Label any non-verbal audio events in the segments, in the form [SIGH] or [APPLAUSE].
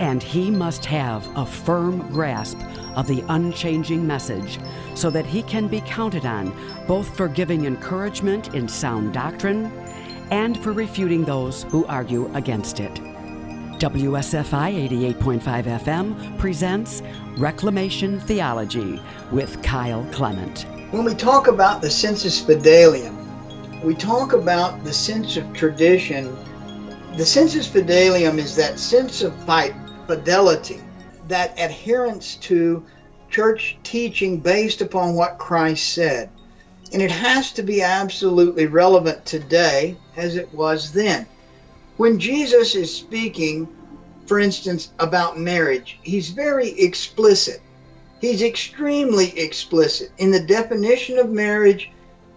And he must have a firm grasp of the unchanging message so that he can be counted on both for giving encouragement in sound doctrine and for refuting those who argue against it. WSFI 88.5 FM presents Reclamation Theology with Kyle Clement. When we talk about the sensus fidelium, we talk about the sense of tradition. The sensus fidelium is that sense of fidelity, that adherence to church teaching based upon what Christ said. And it has to be absolutely relevant today as it was then. When Jesus is speaking, for instance, about marriage, he's very explicit. He's extremely explicit in the definition of marriage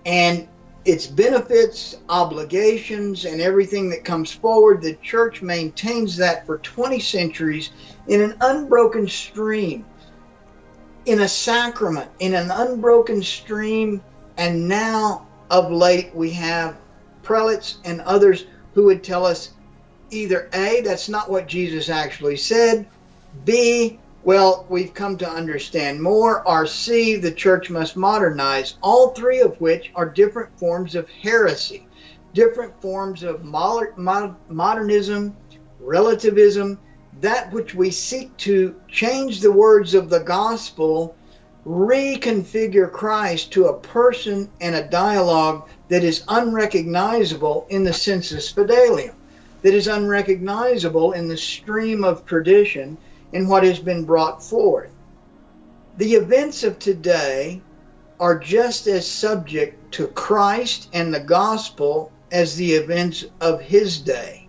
and its benefits, obligations, and everything that comes forward. The church maintains that for 20 centuries in an unbroken stream, in a sacrament, in an unbroken stream. And now, of late, we have prelates and others who would tell us either A, that's not what Jesus actually said, B, well, we've come to understand more. Or the church must modernize, all three of which are different forms of heresy, different forms of modernism, relativism, that which we seek to change the words of the gospel, reconfigure Christ to a person and a dialogue that is unrecognizable in the sensus fidelium, that is unrecognizable in the stream of tradition in what has been brought forth. The events of today are just as subject to Christ and the gospel as the events of his day.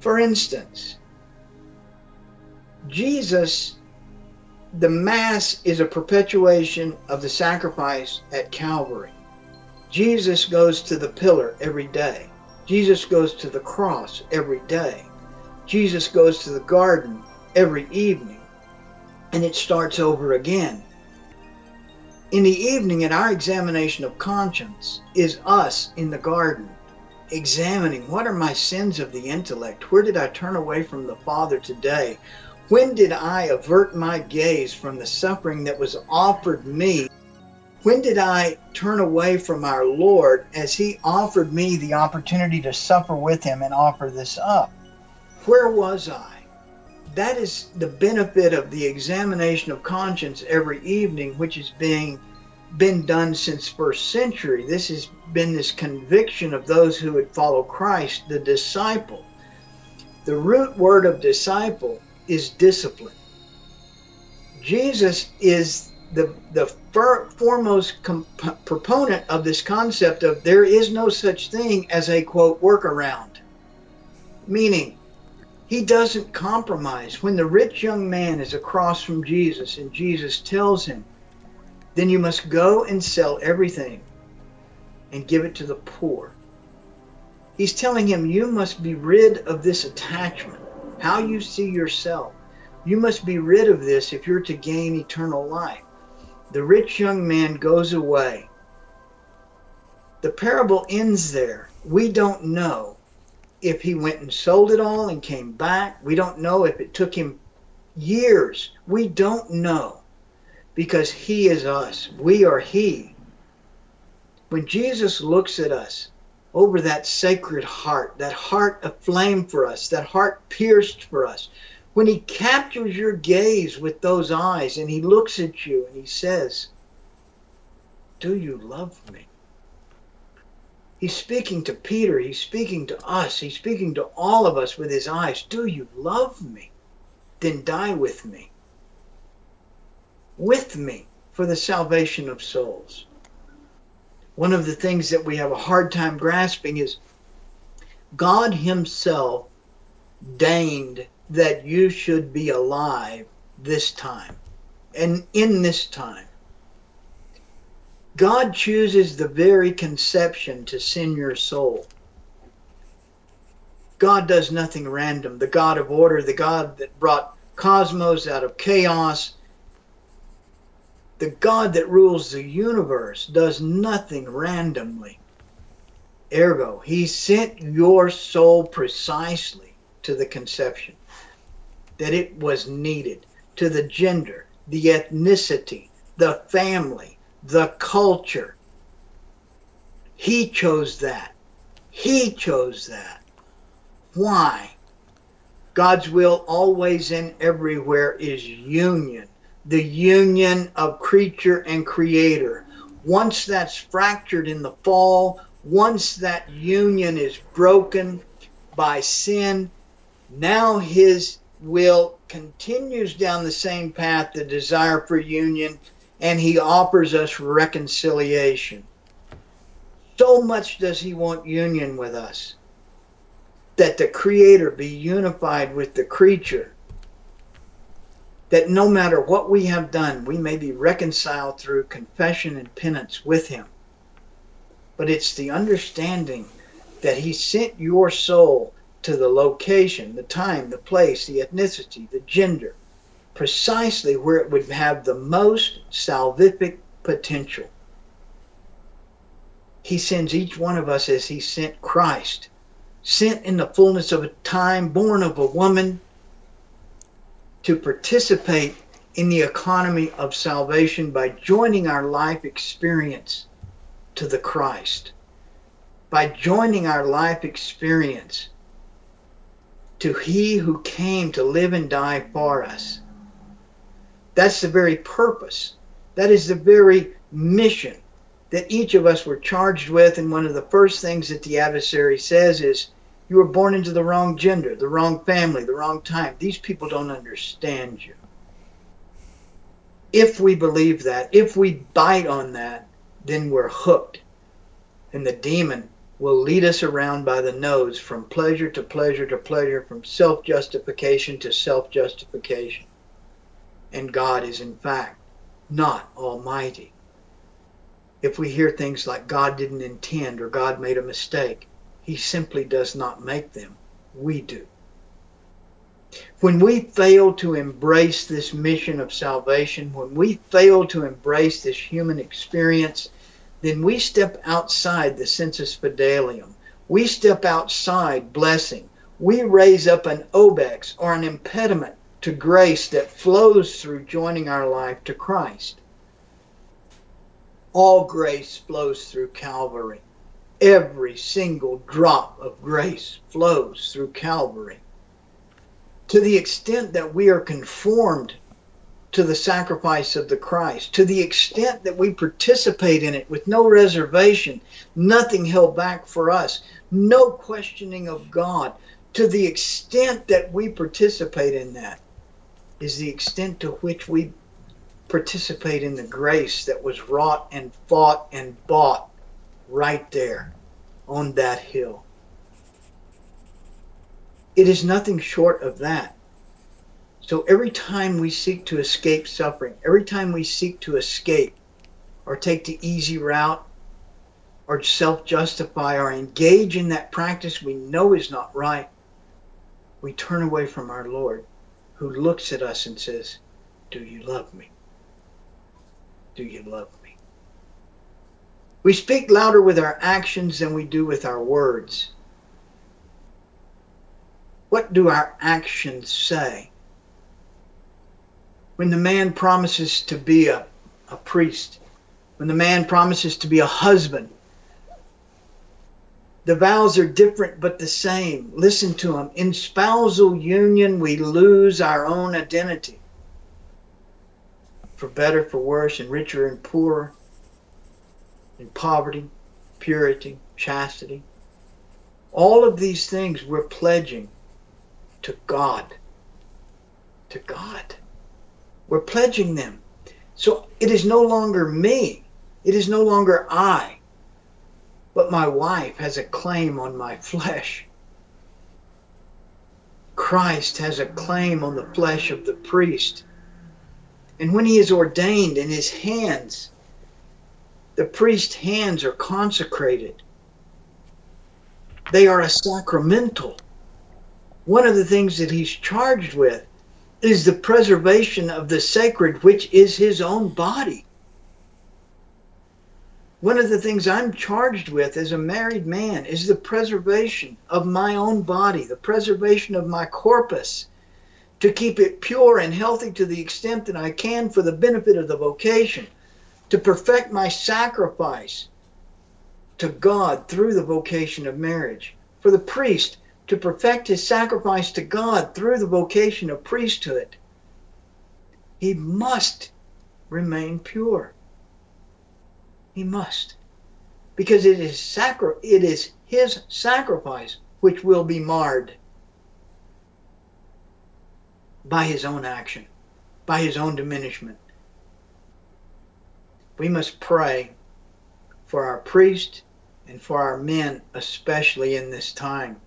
For instance, Jesus, the Mass is a perpetuation of the sacrifice at Calvary. Jesus goes to the pillar every day. Jesus goes to the cross every day. Jesus goes to the garden every evening and it starts over again. In the evening, in our examination of conscience, is us in the garden examining what are my sins of the intellect? Where did I turn away from the Father today? When did I avert my gaze from the suffering that was offered me? When did I turn away from our Lord as He offered me the opportunity to suffer with Him and offer this up? Where was I? That is the benefit of the examination of conscience every evening, which is being been done since first century. This has been this conviction of those who would follow Christ, the disciple. The root word of disciple is discipline. Jesus is the, the fir- foremost comp- proponent of this concept of there is no such thing as a quote workaround. Meaning, he doesn't compromise. When the rich young man is across from Jesus and Jesus tells him, then you must go and sell everything and give it to the poor. He's telling him, you must be rid of this attachment, how you see yourself. You must be rid of this if you're to gain eternal life. The rich young man goes away. The parable ends there. We don't know if he went and sold it all and came back. We don't know if it took him years. We don't know because he is us. We are he. When Jesus looks at us over that sacred heart, that heart aflame for us, that heart pierced for us, when he captures your gaze with those eyes and he looks at you and he says, Do you love me? He's speaking to Peter. He's speaking to us. He's speaking to all of us with his eyes. Do you love me? Then die with me. With me for the salvation of souls. One of the things that we have a hard time grasping is God Himself deigned that you should be alive this time and in this time. God chooses the very conception to sin your soul. God does nothing random. The God of order, the God that brought cosmos out of chaos, the God that rules the universe does nothing randomly. Ergo, he sent your soul precisely to the conception, that it was needed, to the gender, the ethnicity, the family, the culture. He chose that. He chose that. Why? God's will always and everywhere is union, the union of creature and creator. Once that's fractured in the fall, once that union is broken by sin, now his will continues down the same path, the desire for union, and he offers us reconciliation. So much does he want union with us that the Creator be unified with the creature. That no matter what we have done, we may be reconciled through confession and penance with Him. But it's the understanding that He sent your soul to the location, the time, the place, the ethnicity, the gender, precisely where it would have the most salvific potential. He sends each one of us as He sent Christ sent in the fullness of a time, born of a woman, to participate in the economy of salvation by joining our life experience to the Christ, by joining our life experience to He who came to live and die for us. That's the very purpose. That is the very mission that each of us were charged with. And one of the first things that the adversary says is, you were born into the wrong gender, the wrong family, the wrong time. These people don't understand you. If we believe that, if we bite on that, then we're hooked. And the demon will lead us around by the nose from pleasure to pleasure to pleasure, from self justification to self justification. And God is, in fact, not almighty. If we hear things like God didn't intend or God made a mistake, he simply does not make them. We do. When we fail to embrace this mission of salvation, when we fail to embrace this human experience, then we step outside the sensus fidelium. We step outside blessing. We raise up an obex or an impediment to grace that flows through joining our life to Christ. All grace flows through Calvary. Every single drop of grace flows through Calvary. To the extent that we are conformed to the sacrifice of the Christ, to the extent that we participate in it with no reservation, nothing held back for us, no questioning of God, to the extent that we participate in that, is the extent to which we participate in the grace that was wrought and fought and bought right there on that hill. It is nothing short of that. So every time we seek to escape suffering, every time we seek to escape or take the easy route or self justify or engage in that practice we know is not right, we turn away from our Lord who looks at us and says, Do you love me? Do you love me? We speak louder with our actions than we do with our words. What do our actions say? When the man promises to be a, a priest, when the man promises to be a husband, the vows are different but the same. Listen to them. In spousal union, we lose our own identity. For better, for worse, and richer and poorer in poverty, purity, chastity. All of these things we're pledging to God. To God. We're pledging them. So it is no longer me. It is no longer I. But my wife has a claim on my flesh. Christ has a claim on the flesh of the priest. And when he is ordained in his hands, the priest's hands are consecrated. They are a sacramental. One of the things that he's charged with is the preservation of the sacred, which is his own body. One of the things I'm charged with as a married man is the preservation of my own body, the preservation of my corpus, to keep it pure and healthy to the extent that I can for the benefit of the vocation, to perfect my sacrifice to God through the vocation of marriage, for the priest to perfect his sacrifice to God through the vocation of priesthood. He must remain pure. He must. Because it is sacri- it is his sacrifice which will be marred by his own action, by his own diminishment. We must pray for our priests and for our men, especially in this time,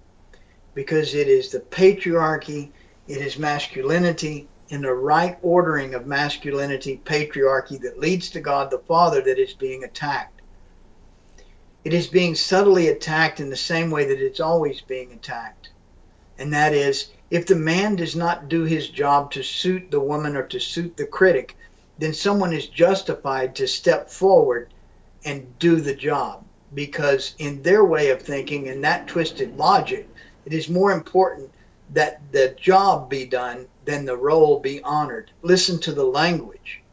because it is the patriarchy, it is masculinity, in the right ordering of masculinity, patriarchy that leads to God the Father that is being attacked. It is being subtly attacked in the same way that it's always being attacked. And that is, if the man does not do his job to suit the woman or to suit the critic, then someone is justified to step forward and do the job. Because in their way of thinking and that twisted logic, it is more important that the job be done then the role be honored. Listen to the language.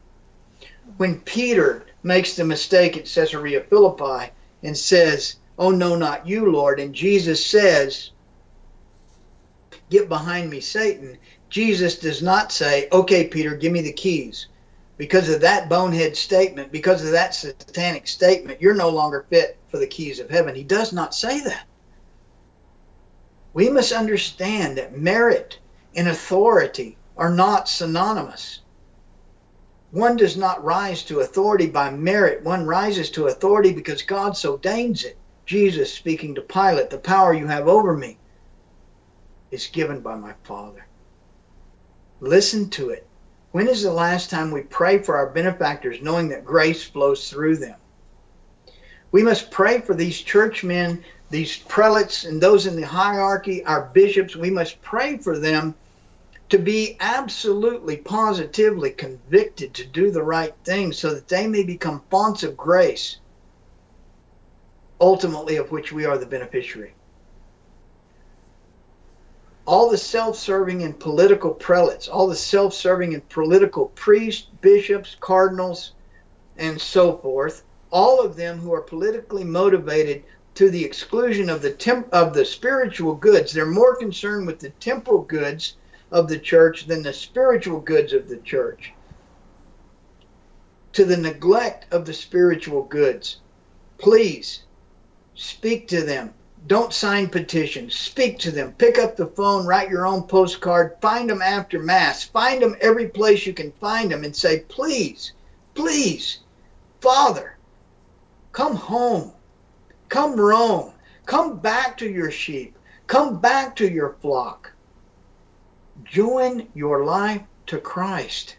When Peter makes the mistake at Caesarea Philippi and says, Oh, no, not you, Lord, and Jesus says, Get behind me, Satan, Jesus does not say, Okay, Peter, give me the keys. Because of that bonehead statement, because of that satanic statement, you're no longer fit for the keys of heaven. He does not say that. We must understand that merit and authority are not synonymous. One does not rise to authority by merit. One rises to authority because God so deigns it. Jesus speaking to Pilate, the power you have over me is given by my Father. Listen to it. When is the last time we pray for our benefactors knowing that grace flows through them? We must pray for these churchmen, these prelates, and those in the hierarchy, our bishops. We must pray for them to be absolutely positively convicted to do the right thing so that they may become fonts of grace, ultimately of which we are the beneficiary. All the self serving and political prelates, all the self serving and political priests, bishops, cardinals, and so forth, all of them who are politically motivated to the exclusion of the temp- of the spiritual goods. They're more concerned with the temporal goods of the church than the spiritual goods of the church. To the neglect of the spiritual goods, please speak to them. Don't sign petitions. Speak to them. Pick up the phone, write your own postcard, find them after Mass, find them every place you can find them, and say, please, please, Father, come home. Come Rome. Come back to your sheep. Come back to your flock join your life to Christ.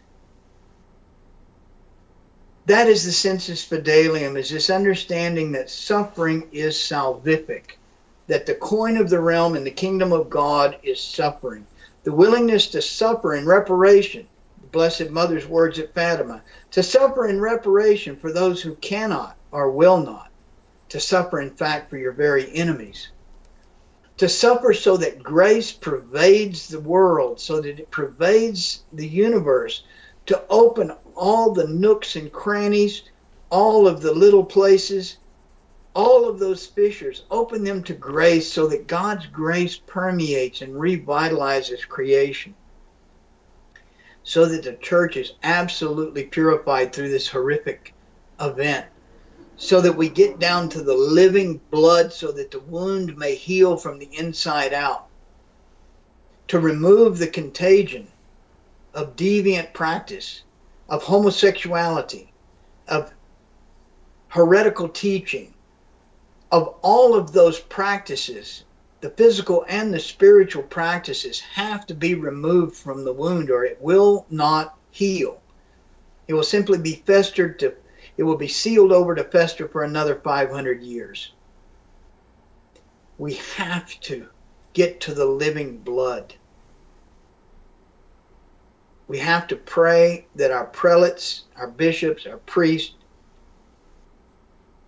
That is the sensus fidelium, is this understanding that suffering is salvific, that the coin of the realm in the kingdom of God is suffering. The willingness to suffer in reparation, the Blessed Mother's words at Fatima, to suffer in reparation for those who cannot or will not, to suffer in fact for your very enemies. To suffer so that grace pervades the world, so that it pervades the universe, to open all the nooks and crannies, all of the little places, all of those fissures, open them to grace so that God's grace permeates and revitalizes creation. So that the church is absolutely purified through this horrific event so that we get down to the living blood so that the wound may heal from the inside out. To remove the contagion of deviant practice, of homosexuality, of heretical teaching, of all of those practices, the physical and the spiritual practices have to be removed from the wound or it will not heal. It will simply be festered to it will be sealed over to fester for another 500 years. We have to get to the living blood. We have to pray that our prelates, our bishops, our priests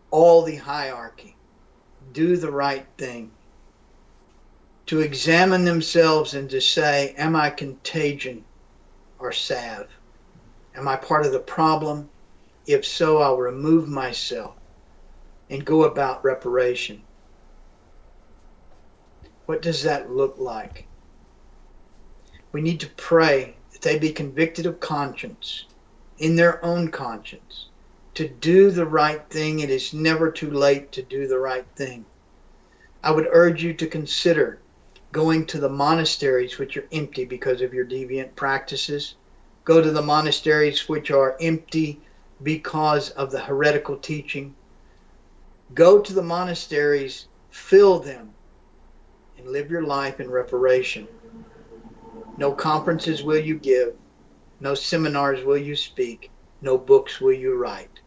all the hierarchy. Do the right thing. To examine themselves and to say, Am I contagion or salve? Am I part of the problem? If so, I'll remove myself and go about reparation. What does that look like? We need to pray that they be convicted of conscience, in their own conscience, to do the right thing. It is never too late to do the right thing. I would urge you to consider going to the monasteries which are empty because of your deviant practices. Go to the monasteries which are empty because of the heretical teaching. Go to the monasteries, fill them, and live your life in reparation. No conferences will you give, no seminars will you speak, no books will you write.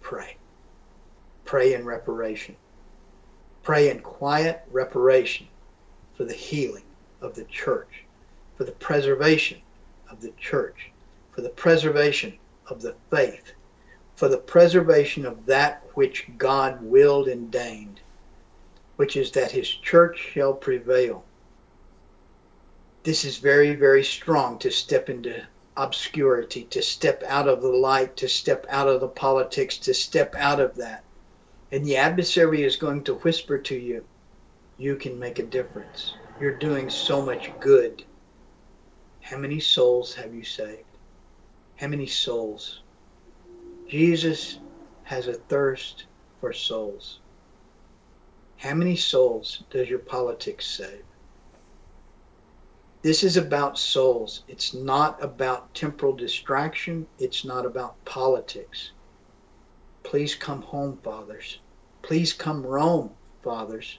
Pray. Pray in reparation. Pray in quiet reparation for the healing of the church, for the preservation of the church, for the preservation of the faith for the preservation of that which God willed and deigned, which is that his church shall prevail. This is very, very strong to step into obscurity, to step out of the light, to step out of the politics, to step out of that. And the adversary is going to whisper to you, you can make a difference. You're doing so much good. How many souls have you saved? How many souls? Jesus has a thirst for souls. How many souls does your politics save? This is about souls. It's not about temporal distraction. It's not about politics. Please come home, fathers. Please come Rome, fathers.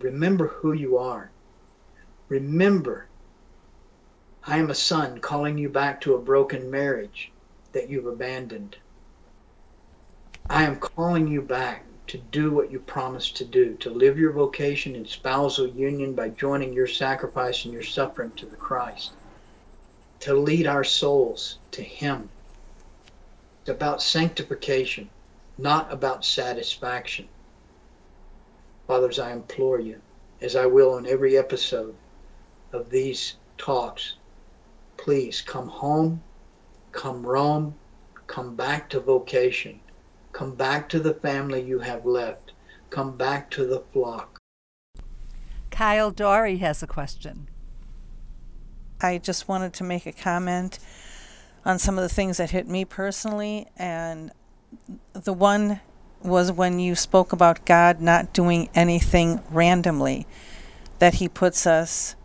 Remember who you are. Remember, I am a son calling you back to a broken marriage that you've abandoned. I am calling you back to do what you promised to do, to live your vocation in spousal union by joining your sacrifice and your suffering to the Christ, to lead our souls to Him. It's about sanctification, not about satisfaction. Fathers, I implore you, as I will in every episode of these talks, please come home come Rome, come back to vocation, come back to the family you have left, come back to the flock. Kyle Dory has a question. I just wanted to make a comment on some of the things that hit me personally, and the one was when you spoke about God not doing anything randomly, that He puts us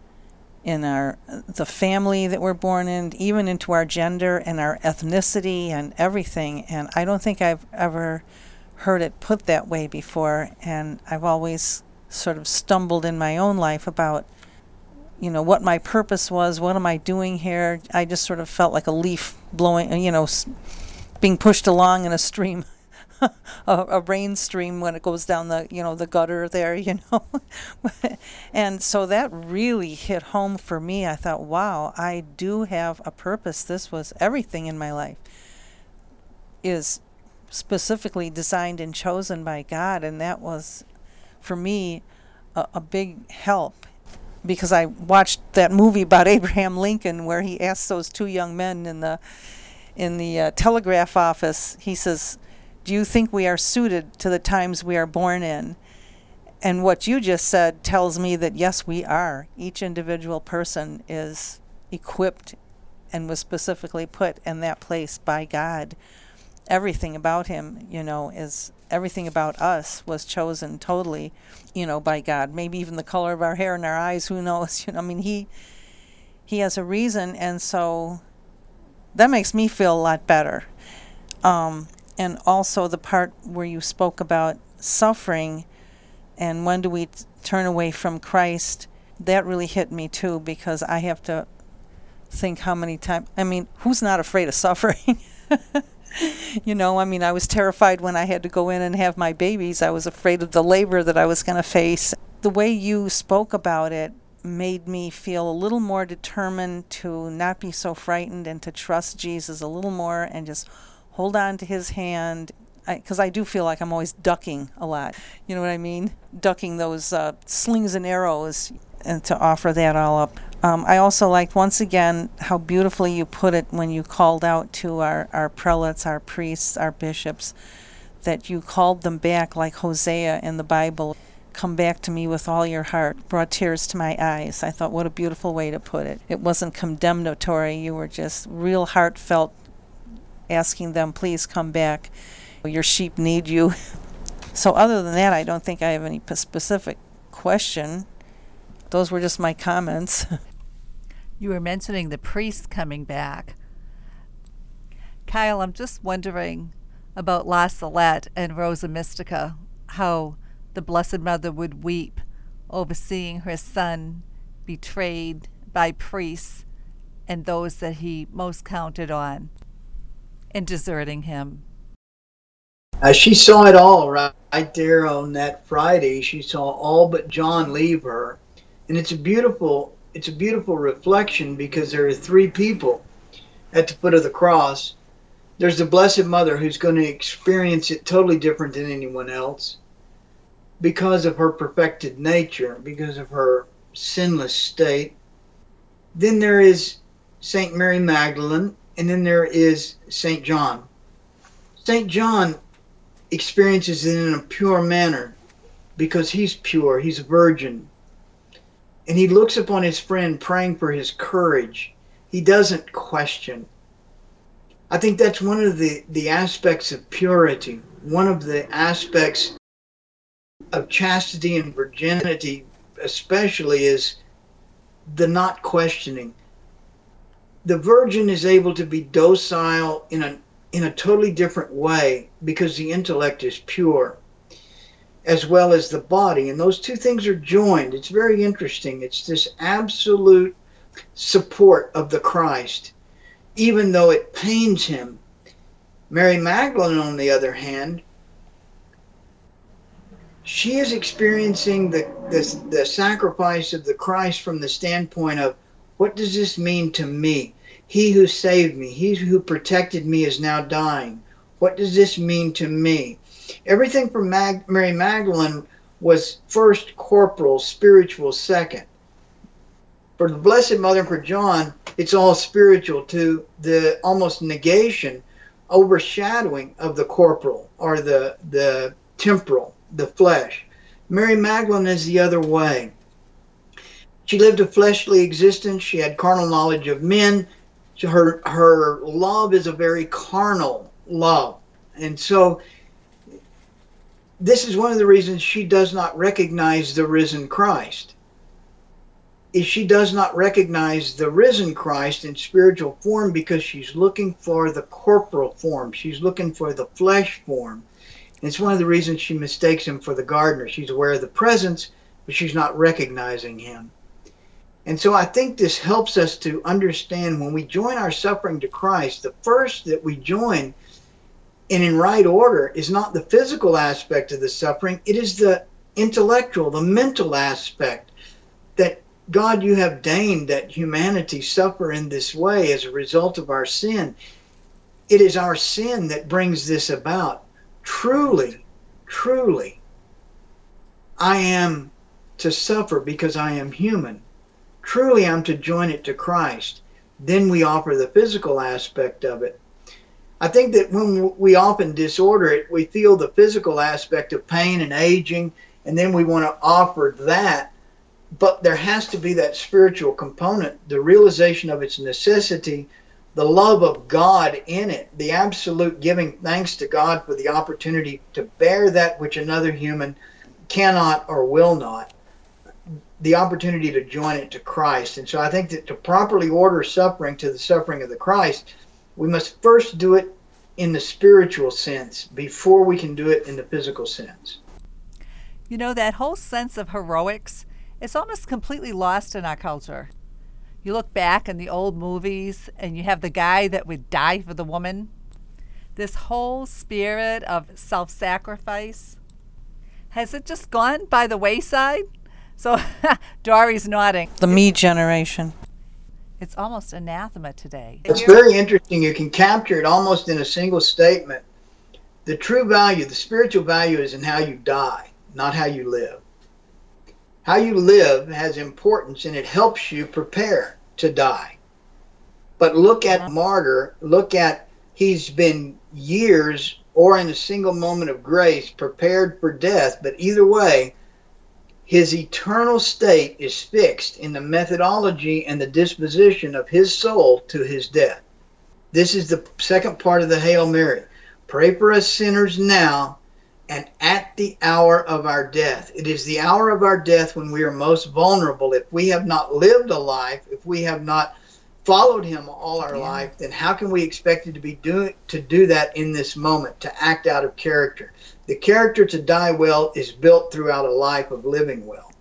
in our the family that we're born in, even into our gender and our ethnicity and everything. And I don't think I've ever heard it put that way before. And I've always sort of stumbled in my own life about, you know, what my purpose was. What am I doing here? I just sort of felt like a leaf blowing, you know, being pushed along in a stream. [LAUGHS] [LAUGHS] a, a rain stream when it goes down the you know the gutter there you know? [LAUGHS] And so that really hit home for me. I thought wow i do have a purpose. This was everything in my life. Is specifically designed and chosen by god and that was for me a, a big help because i watched that movie about [LAUGHS] abraham lincoln where he asked those two young men in the in the uh, telegraph office he says do you think we are suited to the times we are born in? And what you just said tells me that yes, we are. Each individual person is equipped and was specifically put in that place by God. Everything about him, you know, is everything about us was chosen totally, you know, by God. Maybe even the color of our hair and our eyes, who knows? [LAUGHS] You know, I mean, he he has a reason, and so that makes me feel a lot better. Um, and also the part where you spoke about suffering and when do we t- turn away from Christ, that really hit me too because I have to think how many times. I mean, who's not afraid of suffering? [LAUGHS] you know, I mean, I was terrified when I had to go in and have my babies. I was afraid of the labor that I was going to face. The way you spoke about it made me feel a little more determined to not be so frightened and to trust Jesus a little more and just hold on to his hand, because I, I, do feel like I'm always ducking a lot. You know what I mean? Ducking those uh, slings and arrows, and to offer that all up. Um, I also liked once again how beautifully you put it when you called out to our, our prelates, our priests, our bishops, that you called them back like Hosea in the Bible. Come back to me with all your heart, brought tears to my eyes. I thought, what a beautiful way to put it. It wasn't condemnatory, you were just real heartfelt, asking them, please come back. Your sheep need you. [LAUGHS] so, other than that, I don't think I have any specific question. Those were just my comments. [LAUGHS] You were mentioning the priest coming back. Kyle, I'm just wondering about La Salette and Rosa Mystica, how the Blessed Mother would weep over seeing her son betrayed by priests and those that he most counted on and deserting him. Uh, she saw it all right, right there on that Friday. She saw all but John leave her. And it's a beautiful it's a beautiful reflection because there are three people at the foot of the cross. There's the Blessed Mother who's going to experience it totally different than anyone else because of her perfected nature, because of her sinless state. Then there is St. Mary Magdalene, and then there is St. John. St. John experiences it in a pure manner because he's pure, he's a virgin and he looks upon his friend praying for his courage. He doesn't question. I think that's one of the, the aspects of purity, one of the aspects of chastity and virginity, especially, is the not questioning. The virgin is able to be docile in a in a totally different way because the intellect is pure as well as the body. And those two things are joined. It's very interesting. It's this absolute support of the Christ, even though it pains him. Mary Magdalene, on the other hand, she is experiencing the, the, the sacrifice of the Christ from the standpoint of what does this mean to me? He who saved me, he who protected me is now dying. What does this mean to me? Everything from Mag- Mary Magdalene was first corporal, spiritual second. For the Blessed Mother and for John, it's all spiritual to the almost negation, overshadowing of the corporal or the the temporal, the flesh. Mary Magdalene is the other way. She lived a fleshly existence. She had carnal knowledge of men. Her her love is a very carnal love, and so this is one of the reasons she does not recognize the risen Christ. Is she does not recognize the risen Christ in spiritual form because she's looking for the corporal form. She's looking for the flesh form. It's one of the reasons she mistakes him for the gardener. She's aware of the presence, but she's not recognizing him. And so I think this helps us to understand when we join our suffering to Christ, the first that we join and in right order is not the physical aspect of the suffering, it is the intellectual, the mental aspect that God, you have deigned that humanity suffer in this way as a result of our sin. It is our sin that brings this about. Truly, truly, I am to suffer because I am human. Truly, I'm to join it to Christ. Then we offer the physical aspect of it. I think that when we often disorder it, we feel the physical aspect of pain and aging, and then we want to offer that. But there has to be that spiritual component, the realization of its necessity, the love of God in it, the absolute giving thanks to God for the opportunity to bear that which another human cannot or will not, the opportunity to join it to Christ. And so I think that to properly order suffering to the suffering of the Christ, we must first do it in the spiritual sense before we can do it in the physical sense. You know, that whole sense of heroics is almost completely lost in our culture. You look back in the old movies and you have the guy that would die for the woman. This whole spirit of self sacrifice, has it just gone by the wayside? So [LAUGHS] Dory's nodding. The me generation. It's almost anathema today. It's very interesting. You can capture it almost in a single statement. The true value, the spiritual value is in how you die, not how you live. How you live has importance and it helps you prepare to die. But look at martyr, look at he's been years or in a single moment of grace prepared for death, but either way, his eternal state is fixed in the methodology and the disposition of his soul to his death. This is the second part of the Hail Mary. Pray for us sinners now and at the hour of our death. It is the hour of our death when we are most vulnerable. If we have not lived a life, if we have not followed him all our yeah. life, then how can we expect to be doing to do that in this moment, to act out of character? The character to die well is built throughout a life of living well.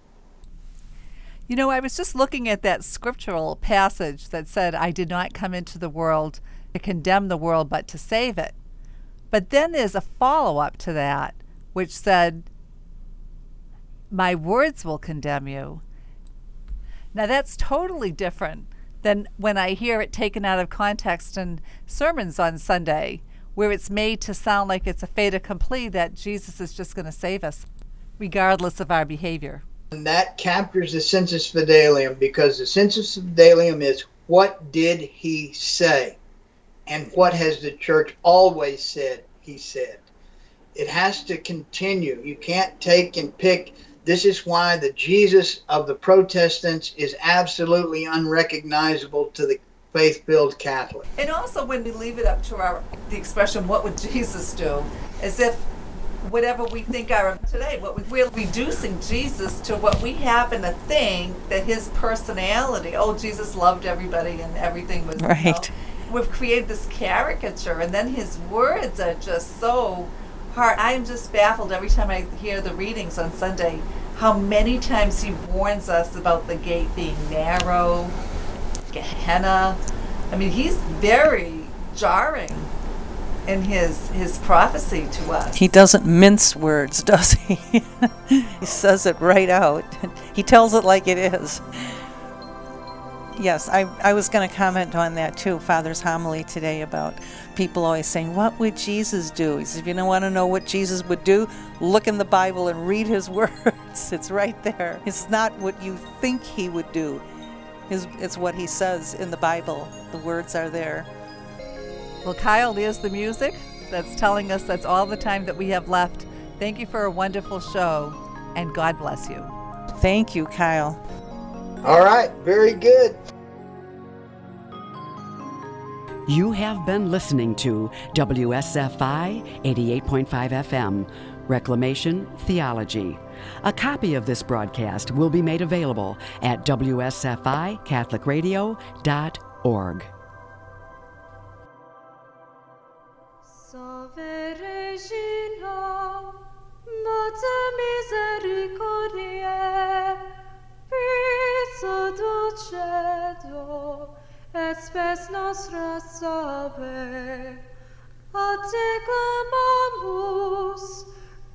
You know, I was just looking at that scriptural passage that said, I did not come into the world to condemn the world, but to save it. But then there's a follow up to that, which said, My words will condemn you. Now, that's totally different than when I hear it taken out of context in sermons on Sunday, where it's made to sound like it's a fait accompli that Jesus is just going to save us, regardless of our behavior. And that captures the sensus fidelium because the sensus fidelium is what did he say? And what has the church always said he said? It has to continue. You can't take and pick this is why the Jesus of the Protestants is absolutely unrecognizable to the faith-filled Catholic. And also, when we leave it up to our the expression, "What would [LAUGHS] Jesus do?" as if whatever we think are today, what we, we're reducing Jesus to what we happen to think that his personality. Oh, Jesus loved everybody and everything was right. You know, we've created this caricature, and then his words are just so hard. I'm just baffled every time I hear the readings on Sunday how many times he warns us about the gate being narrow, Gehenna. I mean, he's very jarring in his his prophecy to us. He doesn't mince words, [LAUGHS] does he? he says it right out. [LAUGHS] He tells it like it is. Yes, I, I was going to comment on that too. Father's homily today about people always saying, What would Jesus do? He says, If you don't want to know what Jesus would do, look in the Bible and read his [LAUGHS] words. It's right there. It's not what you think he would do, it's what he says in the Bible. The words are there. Well, Kyle, there's the music that's telling us that's all the time that we have left. Thank you for a wonderful show, and God bless you. Thank you, Kyle. All right, very good. You have been listening to WSFI 88.5 FM, Reclamation Theology. A copy of this broadcast will be made available at WSFICatholicRadio.org. et spes nostra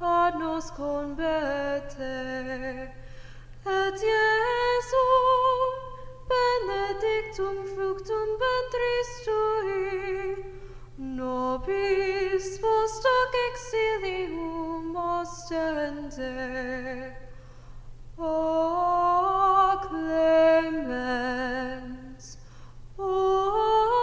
ad nos converte. Et Iesum, benedictum fructum ventris tui, nobis post hoc exilium ostende. O clemens, o